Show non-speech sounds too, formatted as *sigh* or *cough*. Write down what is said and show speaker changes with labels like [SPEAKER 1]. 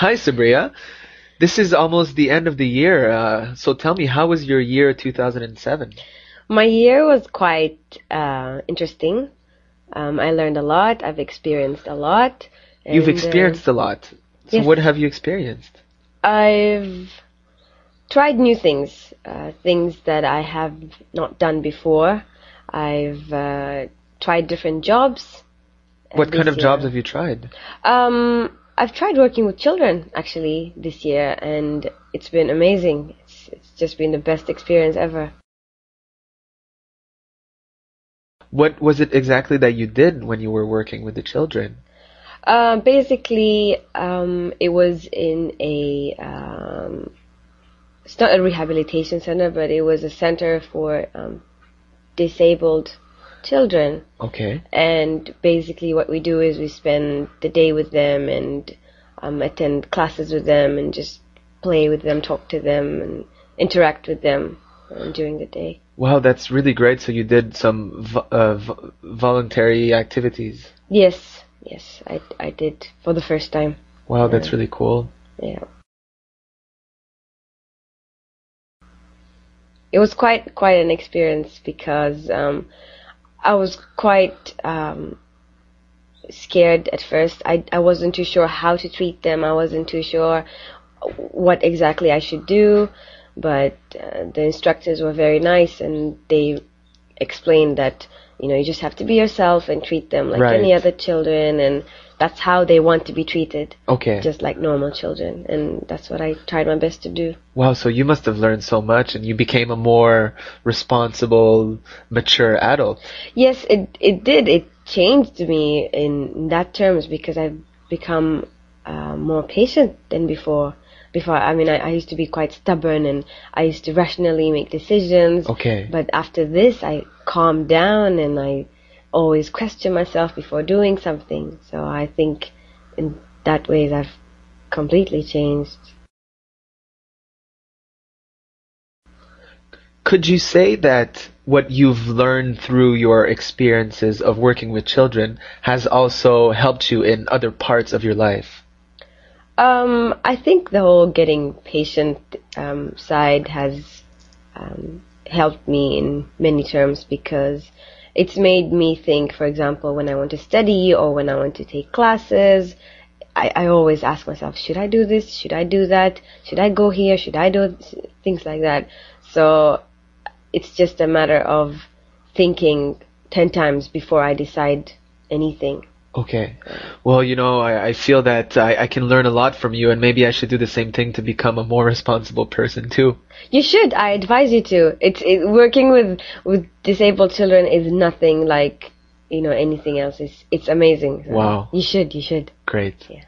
[SPEAKER 1] Hi, Sabriya. This is almost the end of the year. Uh, so tell me, how was your year 2007?
[SPEAKER 2] My year was quite uh, interesting. Um, I learned a lot. I've experienced a lot.
[SPEAKER 1] You've
[SPEAKER 2] and, uh,
[SPEAKER 1] experienced a lot. So
[SPEAKER 2] yes.
[SPEAKER 1] what have you experienced?
[SPEAKER 2] I've tried new things, uh, things that I have not done before. I've uh, tried different jobs. uh,
[SPEAKER 1] What kind of jobs have you tried?
[SPEAKER 2] Um, I've tried working with children actually this year, and it's been amazing. It's, it's just been the best experience ever.
[SPEAKER 1] What was it exactly that you did when you were working with the children?
[SPEAKER 2] Uh, basically, um, it was in a um, it's not a rehabilitation center, but it was a center for um, disabled children.
[SPEAKER 1] Okay.
[SPEAKER 2] And basically, what we do is we spend the day with them and um, attend classes with them and just play with them, talk to them, and interact with them um, during the day.
[SPEAKER 1] Wow, that's really great. So you did some vo- uh, vo- voluntary activities.
[SPEAKER 2] Yes, yes, I I did for the first time.
[SPEAKER 1] Wow, that's
[SPEAKER 2] Yeah.
[SPEAKER 1] really cool.
[SPEAKER 2] Yeah. It was quite quite an experience because um, I was quite um, scared at first. I I wasn't too sure how to treat them. I wasn't too sure what exactly I should do, but uh, the instructors were very nice and they explained that you know you just have to be yourself and treat them like any other children and that's how they want to be treated
[SPEAKER 1] Okay.
[SPEAKER 2] just like normal children and that's what I tried my best to do.
[SPEAKER 1] Wow, so you must have learned so much and you became a more responsible, mature adult.
[SPEAKER 2] Yes, it it did. It changed me in that terms because I've become uh, more patient than before. Before, I mean, I, I used to be quite stubborn and I used to rationally make decisions.
[SPEAKER 1] Okay.
[SPEAKER 2] But after this, I calmed down and I always question myself before doing something. So I think in that way, I've completely changed.
[SPEAKER 1] Could you say that what you've learned through your experiences of working with children has also helped you in other parts of your life?
[SPEAKER 2] Um, I think the whole getting patient um, side has um, helped me in many terms because it's made me think, for example, when I want to study or when I want to take classes, I, I always ask myself, should I do this? Should I do that? Should I go here? Should I do th- things like that? So it's just a matter of thinking 10 times before I decide anything.
[SPEAKER 1] Okay. Well, you know, I, I feel that I, I can learn a lot from you and maybe I should do the same thing to become a more *laughs* responsible person too.
[SPEAKER 2] You should. I advise you to. It's it, working with with disabled children is nothing like you know anything else. It's it's amazing. So
[SPEAKER 1] Wow.
[SPEAKER 2] You should. You should.
[SPEAKER 1] Great.
[SPEAKER 2] Yeah.